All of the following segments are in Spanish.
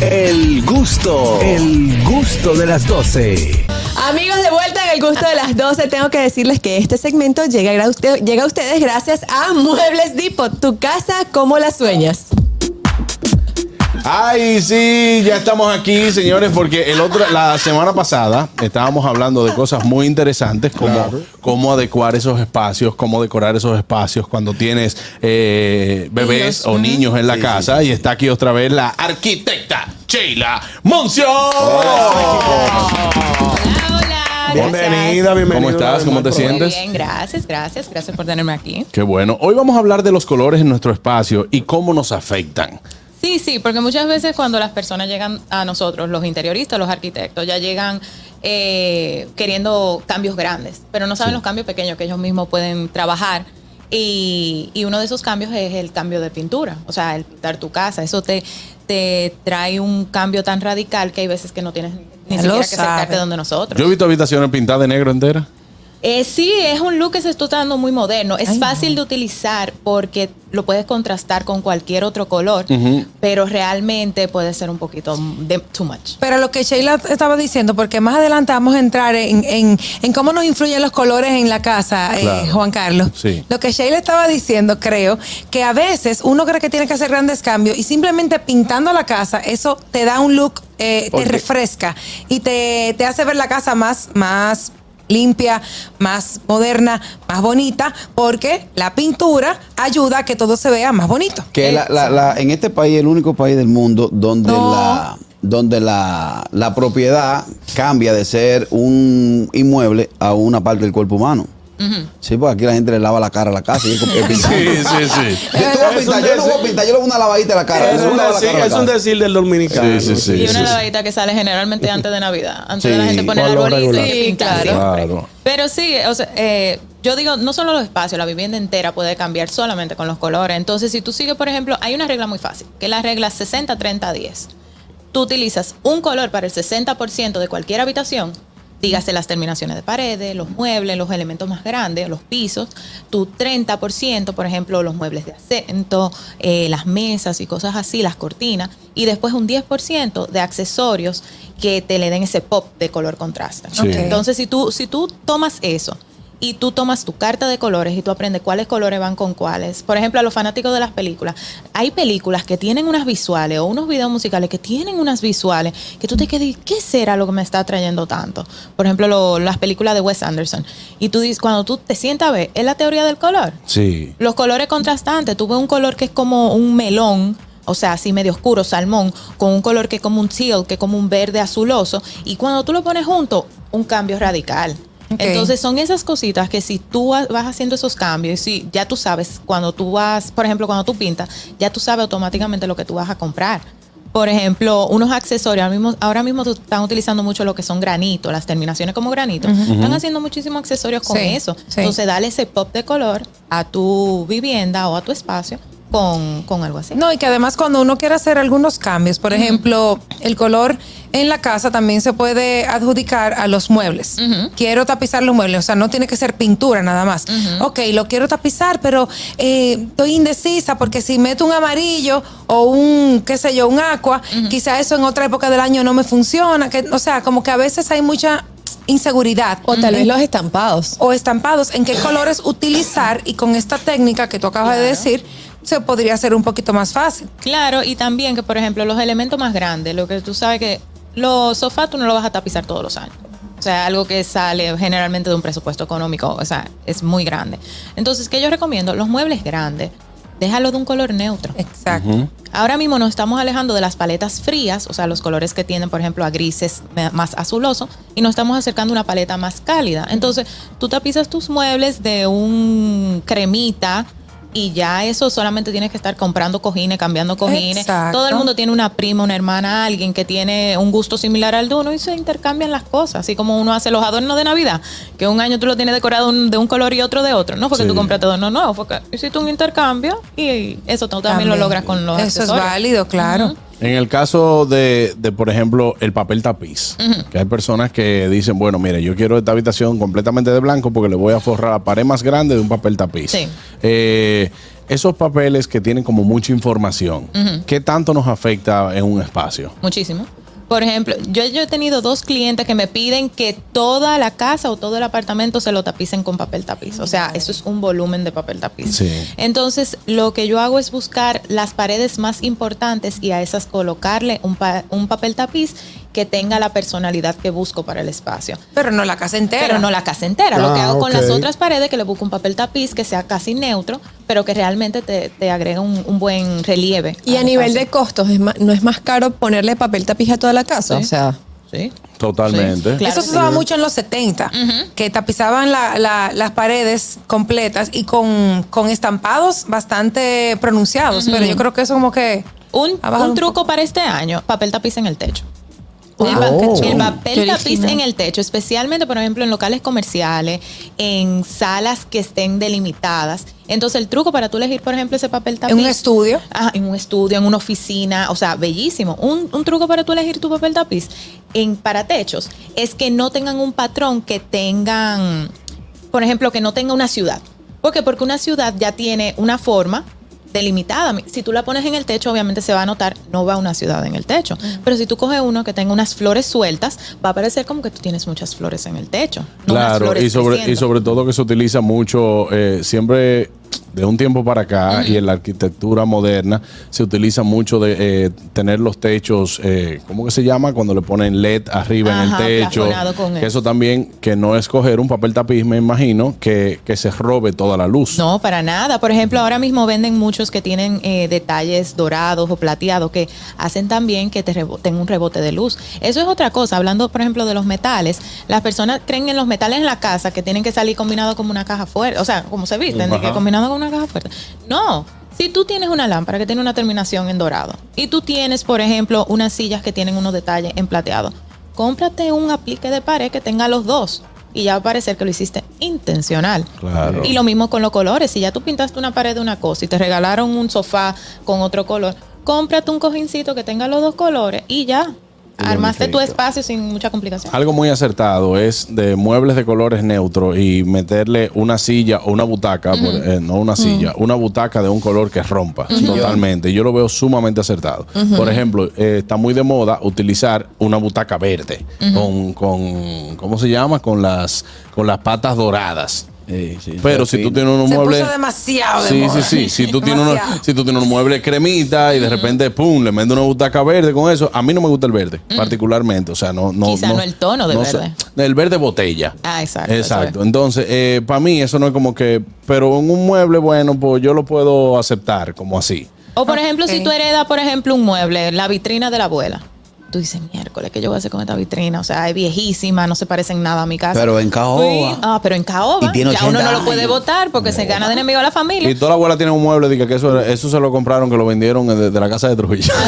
El gusto, el gusto de las 12. Amigos, de vuelta en el gusto de las 12, tengo que decirles que este segmento llega a, ustedes gracias a Muebles Depot, tu casa como la sueñas. Ay, sí, ya estamos aquí, señores, porque el otro, la semana pasada estábamos hablando de cosas muy interesantes, como cómo adecuar esos espacios, cómo decorar esos espacios cuando tienes eh, bebés Niños, o niños en la casa. Y está aquí otra vez la arquitecta Sheila Monción. Hola, hola. Bienvenida, bienvenida. ¿Cómo estás? ¿Cómo te Muy sientes? bien, gracias, gracias, gracias por tenerme aquí. Qué bueno. Hoy vamos a hablar de los colores en nuestro espacio y cómo nos afectan. Sí, sí, porque muchas veces cuando las personas llegan a nosotros, los interioristas, los arquitectos, ya llegan eh, queriendo cambios grandes, pero no saben los cambios pequeños que ellos mismos pueden trabajar. Y, y uno de esos cambios es el cambio de pintura, o sea, el pintar tu casa. Eso te, te trae un cambio tan radical que hay veces que no tienes ni Ya siquiera que acercarte donde nosotros. Yo he visto habitaciones pintadas de negro entera. Eh, sí, es un look que se está dando muy moderno. Es fácil de utilizar porque lo puedes contrastar con cualquier otro color, pero realmente puede ser un poquito de too much. Pero lo que Sheila estaba diciendo, porque más adelante vamos a entrar en, en- en cómo nos influyen los colores en la casa, eh. Juan Carlos. Sí. Lo que Sheila estaba diciendo, creo, que a veces uno cree que tiene que hacer grandes cambios y simplemente pintando la casa, eso te da un look, eh, te refresca y te, te hace ver la casa más, más limpia, más moderna, más bonita, porque la pintura ayuda a que todo se vea más bonito. Que la, la- la- en este país, el único país del mundo donde No. la donde la, la propiedad cambia de ser un inmueble a una parte del cuerpo humano. Sí, porque aquí la gente le lava la cara a la casa y es como que Sí, sí, sí. Yo, te voy a pintar, yo no voy a pintar, yo le voy a una lavadita a la cara. Es un, decir, cara a la es un cara. decir del dominicano. Sí, sí, sí. y una sí. lavadita que sale generalmente antes de Navidad, antes de la gente pone el arbolito y. Claro. Pero sí, o sea, eh, yo digo, no solo los espacios, la vivienda entera puede cambiar solamente con los colores. Entonces, si tú sigues, por ejemplo, hay una regla muy fácil, que es la regla 60-30-10. Tú utilizas un color para el 60% de cualquier habitación, dígase las terminaciones de paredes, los muebles, los elementos más grandes, los pisos, tu 30%, por ejemplo, los muebles de acento, eh, las mesas y cosas así, las cortinas, y después un 10% de accesorios que te le den ese pop de color contraste. Sí. Entonces, si tú, si tú tomas eso y tú tomas tu carta de colores y tú aprendes cuáles colores van con cuáles. Por ejemplo, a los fanáticos de las películas, hay películas que tienen unas visuales o unos videos musicales que tienen unas visuales que tú te quedas, ¿qué será lo que me está atrayendo tanto? Por ejemplo, lo- las películas de Wes Anderson. Y tú dices, cuando tú te sientas a ver, es la teoría del color. Sí. Los colores contrastantes, tú ves un color que es como un melón, o sea, así medio oscuro, salmón, con un color que es como un teal, que es como un verde azuloso, y cuando tú lo pones junto, un cambio radical. Entonces son esas cositas que si tú va- vas haciendo esos cambios, si ya tú sabes, cuando tú vas, por ejemplo, cuando tú pintas, ya tú sabes automáticamente lo que tú vas a comprar. Por ejemplo, unos accesorios, ahora mismo, ahora mismo están utilizando mucho lo que son granitos, las terminaciones como granito. Están haciendo muchísimos accesorios con Sí, eso. sí. Entonces, dale ese pop de color a tu vivienda o a tu espacio con, con algo así. No, y que además cuando uno quiere hacer algunos cambios, por ejemplo, el color en la casa también se puede adjudicar a los muebles. Quiero tapizar los muebles, o sea, no tiene que ser pintura nada más. Ok, lo quiero tapizar, pero eh, estoy indecisa porque si meto un amarillo o un, qué sé yo, un aqua, quizá eso en otra época del año no me funciona. Que, o sea, como que a veces hay mucha inseguridad. O tal vez los estampados. o estampados, en qué colores utilizar y con esta técnica que tú acabas de decir, se podría hacer un poquito más fácil. Claro, y también que, por ejemplo, los elementos más grandes, lo que tú sabes que los sofás tú no lo vas a tapizar todos los años. O sea, algo que sale generalmente de un presupuesto económico, o sea, es muy grande. Entonces, ¿qué yo recomiendo? Los muebles grandes, déjalo de un color neutro. Exacto. Ahora mismo nos estamos alejando de las paletas frías, o sea, los colores que tienden, por ejemplo, a grises más azuloso, y nos estamos acercando a una paleta más cálida. Entonces, tú tapizas tus muebles de un cremita y ya eso solamente tienes que estar comprando cojines, cambiando cojines. Exacto. Todo el mundo tiene una prima, una hermana, alguien que tiene un gusto similar al de uno y se intercambian las cosas, así como uno hace los adornos de Navidad, que un año tú lo tienes decorado un- de un color y otro de otro, no porque Sí. tú compraste adornos nuevos, porque hiciste un intercambio y eso tú también, lo logras con los Eso es válido, claro. En el caso de, de, por ejemplo, el papel tapiz, que hay personas que dicen, bueno, mire, yo quiero esta habitación completamente de blanco porque le voy a forrar la pared más grande de un papel tapiz. Sí. Eh, esos papeles que tienen como mucha información, ¿qué tanto nos afecta en un espacio? Muchísimo. Por ejemplo, yo, yo he tenido dos clientes que me piden que toda la casa o todo el apartamento se lo tapicen con papel tapiz. O sea, eso es un volumen de papel tapiz. Sí. Entonces, lo que yo hago es buscar las paredes más importantes y a esas colocarle un, pa- un papel tapiz que tenga la personalidad que busco para el espacio. Pero no la casa entera. Pero no la casa entera. lo que Ah, hago con las otras paredes, que le busco un papel tapiz que sea casi neutro, pero que realmente te, te agrega un, un buen relieve. Y a nivel de costos, ¿es ma- ¿no es más caro ponerle papel tapiz a toda la casa? Sí. O sea, Sí. Totalmente. Sí, claro Eso se sí. usaba mucho en los 70, que tapizaban la- la- las paredes completas y con, con estampados bastante pronunciados. Pero yo creo que eso como que... Un un truco para este año, papel tapiz en el techo. El, papel tapiz en el techo, especialmente, por ejemplo, en locales comerciales, en salas que estén delimitadas. Entonces, el truco para tú elegir, por ejemplo, ese papel tapiz. En un estudio. Ah, en un estudio, en una oficina, o sea, bellísimo. Un, un truco para tú elegir tu papel tapiz en para techos es que no tengan un patrón que tengan, por ejemplo, que no tenga una ciudad. ¿Por qué? Porque una ciudad ya tiene una forma delimitada. Si tú la pones en el techo, obviamente se va a notar, no va una ciudad en el techo. Pero si tú coges uno que tenga unas flores sueltas, va a parecer como que tú tienes muchas flores en el techo. no unas Claro, flores y sobre, y sobre todo que se utiliza mucho, eh, siempre de un tiempo para acá y en la arquitectura moderna se utiliza mucho de eh, tener los techos, eh, ¿cómo que se llama? Cuando le ponen LED arriba Ajá, en el techo. plafonado con Que eso. también, que no es coger un papel tapiz, me imagino, que, que se robe toda la luz. No, para nada. Por ejemplo, ahora mismo venden muchos que tienen eh, detalles dorados o plateados que hacen también que te tenga un rebote de luz. Eso es otra cosa. Hablando, por ejemplo, de los metales, las personas creen en los metales en la casa que tienen que salir combinados como una caja fuerte. O sea, como se visten, de que Ajá. Con una caja fuerte. No. Si tú tienes una lámpara que tiene una terminación en dorado y tú tienes, por ejemplo, unas sillas que tienen unos detalles en plateado, cómprate un aplique de pared que tenga los dos y ya va a parecer que lo hiciste intencional. Claro. Y lo mismo con los colores. Si ya tú pintaste una pared de una cosa y te regalaron un sofá con otro color, cómprate un cojincito que tenga los dos colores y ya. Armaste tu espacio sin mucha complicación. Algo muy acertado es de muebles de colores neutros y meterle una silla o una butaca, por- eh, no una silla, una butaca de un color que rompa totalmente. Yo lo veo sumamente acertado. Por ejemplo, eh, está muy de moda utilizar una butaca verde con, con, ¿cómo se llama? Con las, con las patas doradas. Sí, sí, Pero si tú tienes un Se mueble. puso demasiado de Sí, moda. sí, sí. Si tú tienes, uno- Demasiado. si tú tienes un mueble cremita y de repente, pum, le metes una butaca verde con eso. A mí no me gusta el verde, particularmente. O sea, no. no Quizá no el tono del verde. El verde botella. Ah, exacto, Exacto. es. Entonces, para mí eso no es como que. Pero en un mueble, bueno, pues yo lo puedo aceptar como así. O por ejemplo, si tú heredas, por ejemplo, un mueble, la vitrina de la abuela. Tú dices, miércoles, ¿qué yo voy a hacer con esta vitrina? O sea, es viejísima, no se parece en nada a mi casa. Pero en caoba. Ah, pero en caoba. Y tiene ya uno 80 no lo puede votar porque se gana de enemigo a la familia. Y toda la abuela tiene un mueble, diga que eso, eso se lo compraron, que lo vendieron de, de la casa de Trujillo.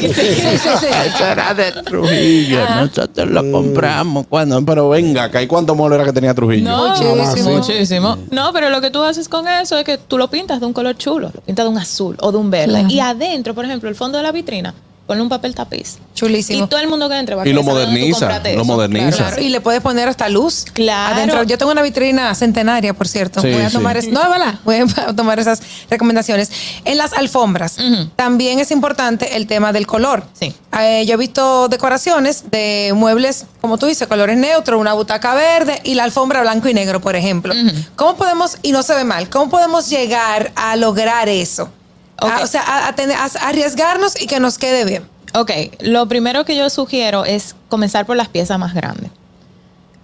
Sí, sí, sí. Eso era de Trujillo. Nosotros lo compramos cuando. Pero venga, ¿y cuántos muebles era que tenía Trujillo? No, Muchísimo. muchísimo. No, pero lo que tú haces con eso es que tú lo pintas de un color chulo, lo pintas de un azul o de un verde. Claro. Y adentro, por ejemplo, el fondo de la vitrina, ponle un papel tapiz. Chulísimo. Y todo el mundo que entre va a Y lo moderniza, lo eso. moderniza. Claro, y le puedes poner hasta luz. Claro. Adentro. Yo tengo una vitrina centenaria, por cierto. Sí, voy a sí. tomar es- no. Voy a tomar esas recomendaciones. En las alfombras, también es importante el tema del color. Sí. Eh, yo he visto decoraciones de muebles, como tú dices, colores neutros, una butaca verde y la alfombra blanco y negro, por ejemplo. ¿Cómo podemos, y no se ve mal, cómo podemos llegar a lograr eso? A- o sea, a, a tener- a arriesgarnos y que nos quede bien. Ok, lo primero que yo sugiero es comenzar por las piezas más grandes.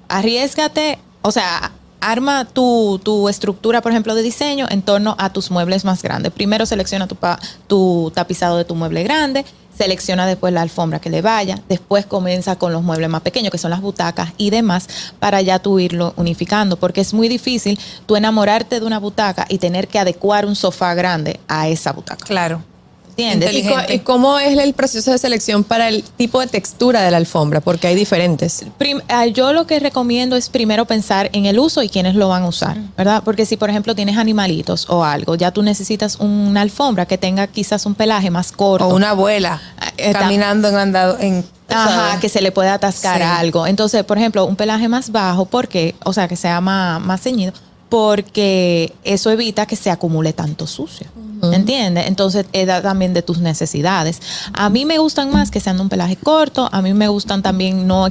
Arriesgate, o sea, arma tu, tu estructura, por ejemplo, de diseño en torno a tus muebles más grandes. Primero selecciona tu, pa- tu tapizado de tu mueble grande, selecciona después la alfombra que le vaya, después comienza con los muebles más pequeños, que son las butacas y demás, para ya tú irlo unificando, porque es muy difícil tú enamorarte de una butaca y tener que adecuar un sofá grande a esa butaca. Claro. ¿Entiendes? ¿Y, cómo es el proceso de selección para el tipo de textura de la alfombra? Porque hay diferentes. Prim- ah, yo lo que recomiendo es primero pensar en el uso y quiénes lo van a usar, ¿verdad? Porque si, por ejemplo, tienes animalitos o algo, ya tú necesitas una alfombra que tenga quizás un pelaje más corto. O una abuela Eh, ta- caminando en andado en Ajá, que se le puede atascar Sí. algo. Entonces, por ejemplo, un pelaje más bajo, porque, o sea, que sea más, más ceñido, porque eso evita que se acumule tanto sucio. ¿Entiendes? Entonces, es da- también de tus necesidades. A mí me gustan más que sean de un pelaje corto. A mí me gustan también no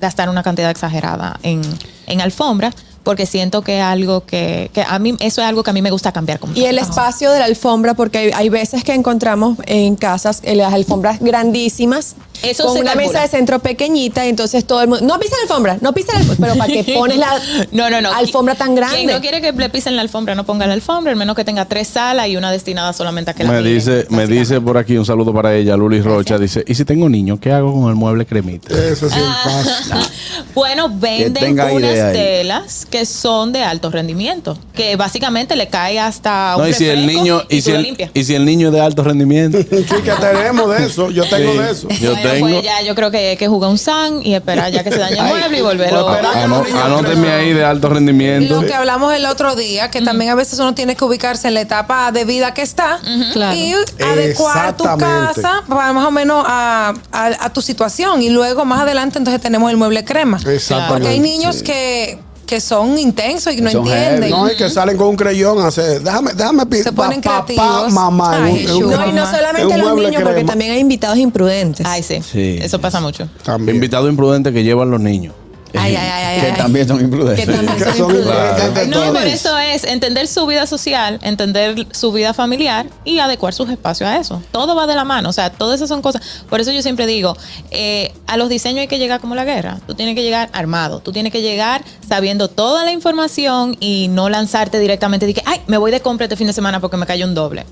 gastar una cantidad exagerada en, en alfombra, porque siento que algo que, que a mí, eso es algo que a mí me gusta cambiar. Como Y el espacio de la alfombra, porque hay, hay veces que encontramos en casas eh, las alfombras grandísimas. Eso con se una calcula. mesa de centro pequeñita, y entonces todo el mundo. No pisa la alfombra, no pisa la alfombra. Pero para que pones la no, no, no. alfombra tan grande. Quien no quiere que le pisen la alfombra, no ponga la alfombra, al menos que tenga tres salas y una destinada solamente a que la Me miren, dice, me dice por aquí un saludo para ella, Luli Rocha. Dice, ¿y si tengo niño, qué hago con el mueble cremita? Eso sí pasa. Bueno, venden unas telas que son de alto rendimiento, que básicamente le cae hasta un No, y si el niño, y, y si el, y si el niño es de alto rendimiento. Sí, que tenemos de eso. Yo tengo Sí. de eso. Yo Bueno, tengo. pues ya yo creo que hay que jugar un san y esperar ya que se dañe el mueble y volverlo pues espera. a Ano- Anóteme ahí de alto rendimiento. Lo que hablamos el otro día, que también a veces uno tiene que ubicarse en la etapa de vida que está Claro. y adecuar tu casa para más o menos a, a- a tu situación. Y luego más adelante entonces tenemos el mueble crema. Exactamente. Porque hay niños que, que son intensos y no Son entienden. heavy. No, y que salen con un creyón a hacer. Déjame, déjame Se ponen pa- pa- creativos. pa- mamá. Ay, un- un-. No, y no solamente los niños, porque también hay invitados imprudentes. Ay, sí. Sí. Eso pasa mucho. También. Invitado imprudente que llevan los niños. Ay, ay, ay, ay, que ay. también son imprudentes. Que también Que son imprudentes. No, todos. eso es entender su vida social, entender su vida familiar y adecuar sus espacios a eso. Todo va de la mano, o sea, todas esas son cosas. Por eso yo siempre digo, eh, a los diseños hay que llegar como la guerra. Tú tienes que llegar armado, tú tienes que llegar sabiendo toda la información y no lanzarte directamente de que, ay, me voy de compra este fin de semana porque me cayó un doble.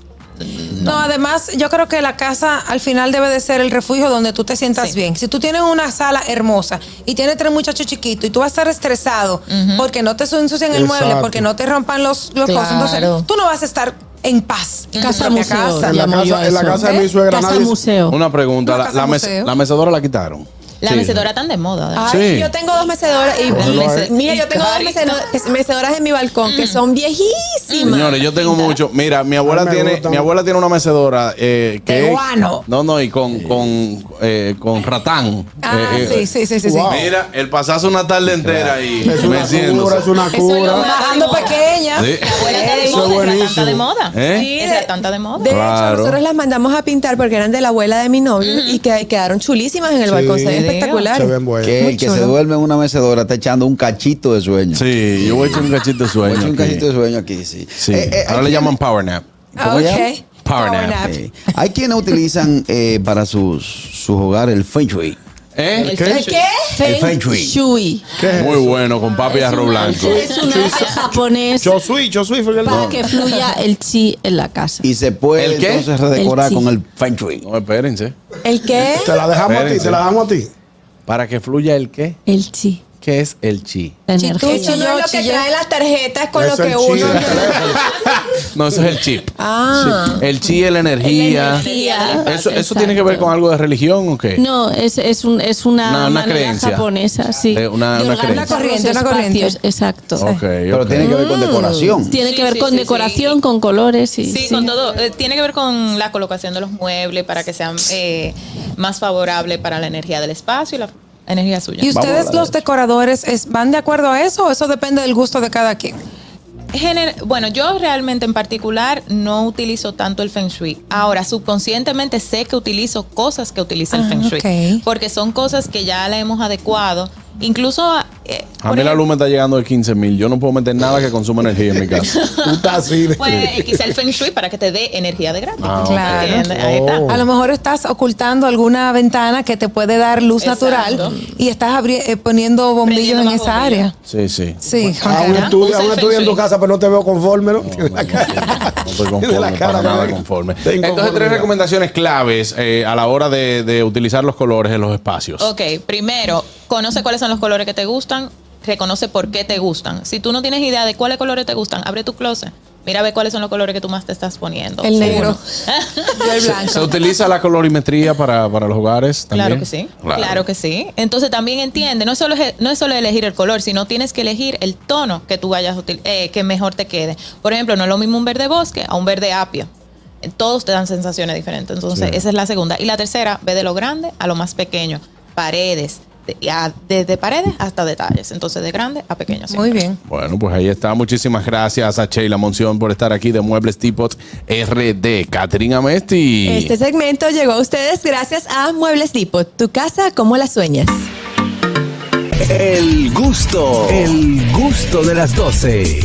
No, además, yo creo que la casa al final debe de ser el refugio donde tú te sientas Sí. bien. Si tú tienes una sala hermosa y tienes tres muchachos chiquitos y tú vas a estar estresado porque no te ensucian el mueble, porque no te rompan los, los cosas, entonces tú no vas a estar en paz en Casa museo. casa. En la casa, en la casa de mi suegra Casa nadie. museo. Una pregunta, la, casa la mesa- museo. la mecedora la quitaron. La Sí. mecedora tan de moda. ¿verdad? Ay, Sí. yo tengo dos mecedoras y mira, yo tengo dos mecedoras, mecedoras en mi balcón que son viejísimas. Señores, yo tengo mucho. Mira, mi abuela tiene, mi abuela tiene una mecedora eh, que De es- guano. No, no, y con con eh, con ratán. Ah, Eh, sí, eh, sí, sí, sí. sí. Mira, el pasarse una tarde entera ahí Es una meciéndose. cura, es una cura. Bajando pequeña. Sí. La abuela está de Eso es moda, es la buenísimo. tanta de moda. ¿Eh? Sí, Es tanta de moda. De Claro. hecho, nosotros las mandamos a pintar porque eran de la abuela de mi novio y que quedaron chulísimas en el Sí. balcón. Ven Se ven. Que Muy el que chulo. se duerme en una mecedora está echando un cachito de sueño. Sí, yo voy a echar un cachito de Voy a sueño. echar un aquí. cachito de sueño aquí, sí. Sí. Eh, eh, Ahora le llaman power nap. Ah, ¿Cómo llama? ok. Power Power nap. nap. Eh, hay quienes utilizan eh, para sus, sus hogares el feng shui. ¿Eh? El ¿Qué? feng shui. El feng shui. ¿Qué es Muy bueno, con papi y arroz blanco. Es un arte japonés Chosui, Chosui fue el para que fluya el chi en la casa. Y se puede ¿El qué? entonces redecorar El con el feng shui. No, espérense. ¿El qué? Te la dejamos a ti, te la dejamos a ti. Para que fluya el qué? El chi. ¿Qué es el chi? La energía. no es lo que trae las tarjetas con Es lo que chi uno. No, eso es el chip. Ah. El chi es la energía. energía. ¿Eso, eso tiene que ver con algo de religión o qué? No, es, es, un, es una, Una- una manera creencia. japonesa, sí. De una- de una creencia. corriente, una corriente. Exacto. Ok, Pero tiene que ver con decoración. Tiene que ver sí, con sí, sí. decoración, con colores. Y, Sí, con todo. Eh, tiene que ver con la colocación de los muebles para que sean eh, más favorables para la energía del espacio y la energía suya. ¿Y ustedes los decoradores es- van de acuerdo a eso o eso depende del gusto de cada quien? Gener- bueno, yo realmente en particular no utilizo tanto el feng shui. Ahora, subconscientemente sé que utilizo cosas que utiliza el Ah, feng shui. Porque son cosas que ya le hemos adecuado. Incluso... eh, A mí la luz me está llegando de 15 mil. Yo no puedo meter nada que consuma energía en mi casa. Tú estás así. de- Pues quizá el feng shui para que te dé energía de gratis. Ah. Claro. ¿Entiendes? Ahí está. Oh. A lo mejor estás ocultando alguna ventana que te puede dar luz Exacto. natural y estás eh, poniendo bombillos en esa área. Sí, sí. Sí, Aún Usa el aún feng estudio en tu casa, pero no te veo conforme, ¿no? La cara. No estoy conforme, la cara para nada conforme. Entonces, tres recomendaciones claves eh, a la hora de, de utilizar los colores en los espacios. Ok, primero, conoce cuáles son los colores que te gustan, reconoce por qué te gustan. Si tú no tienes idea de cuáles colores te gustan, abre tu closet. Mira a ver cuáles son los colores que tú más te estás poniendo. El negro. Yo el ¿Se, blanco. se utiliza la colorimetría para, para los hogares también? Claro que sí, claro. que sí. Entonces también entiende, no es solo no es solo elegir el color, sino tienes que elegir el tono que tú vayas eh, que mejor te quede. Por ejemplo, no es lo mismo un verde bosque a un verde apio. Eh, Todos te dan sensaciones diferentes. Entonces, Sí. esa es la segunda. Y la tercera, ve de lo grande a lo más pequeño. Paredes, desde paredes hasta detalles. Entonces, de grande a pequeño. Muy bien. Bueno, pues ahí está. Muchísimas gracias a Sheila Monción por estar aquí de Muebles Tipot RD. Catherine Amesti. Este segmento llegó a ustedes gracias a Muebles Depot. Tu casa, como la sueñas? El gusto, el gusto de las 12.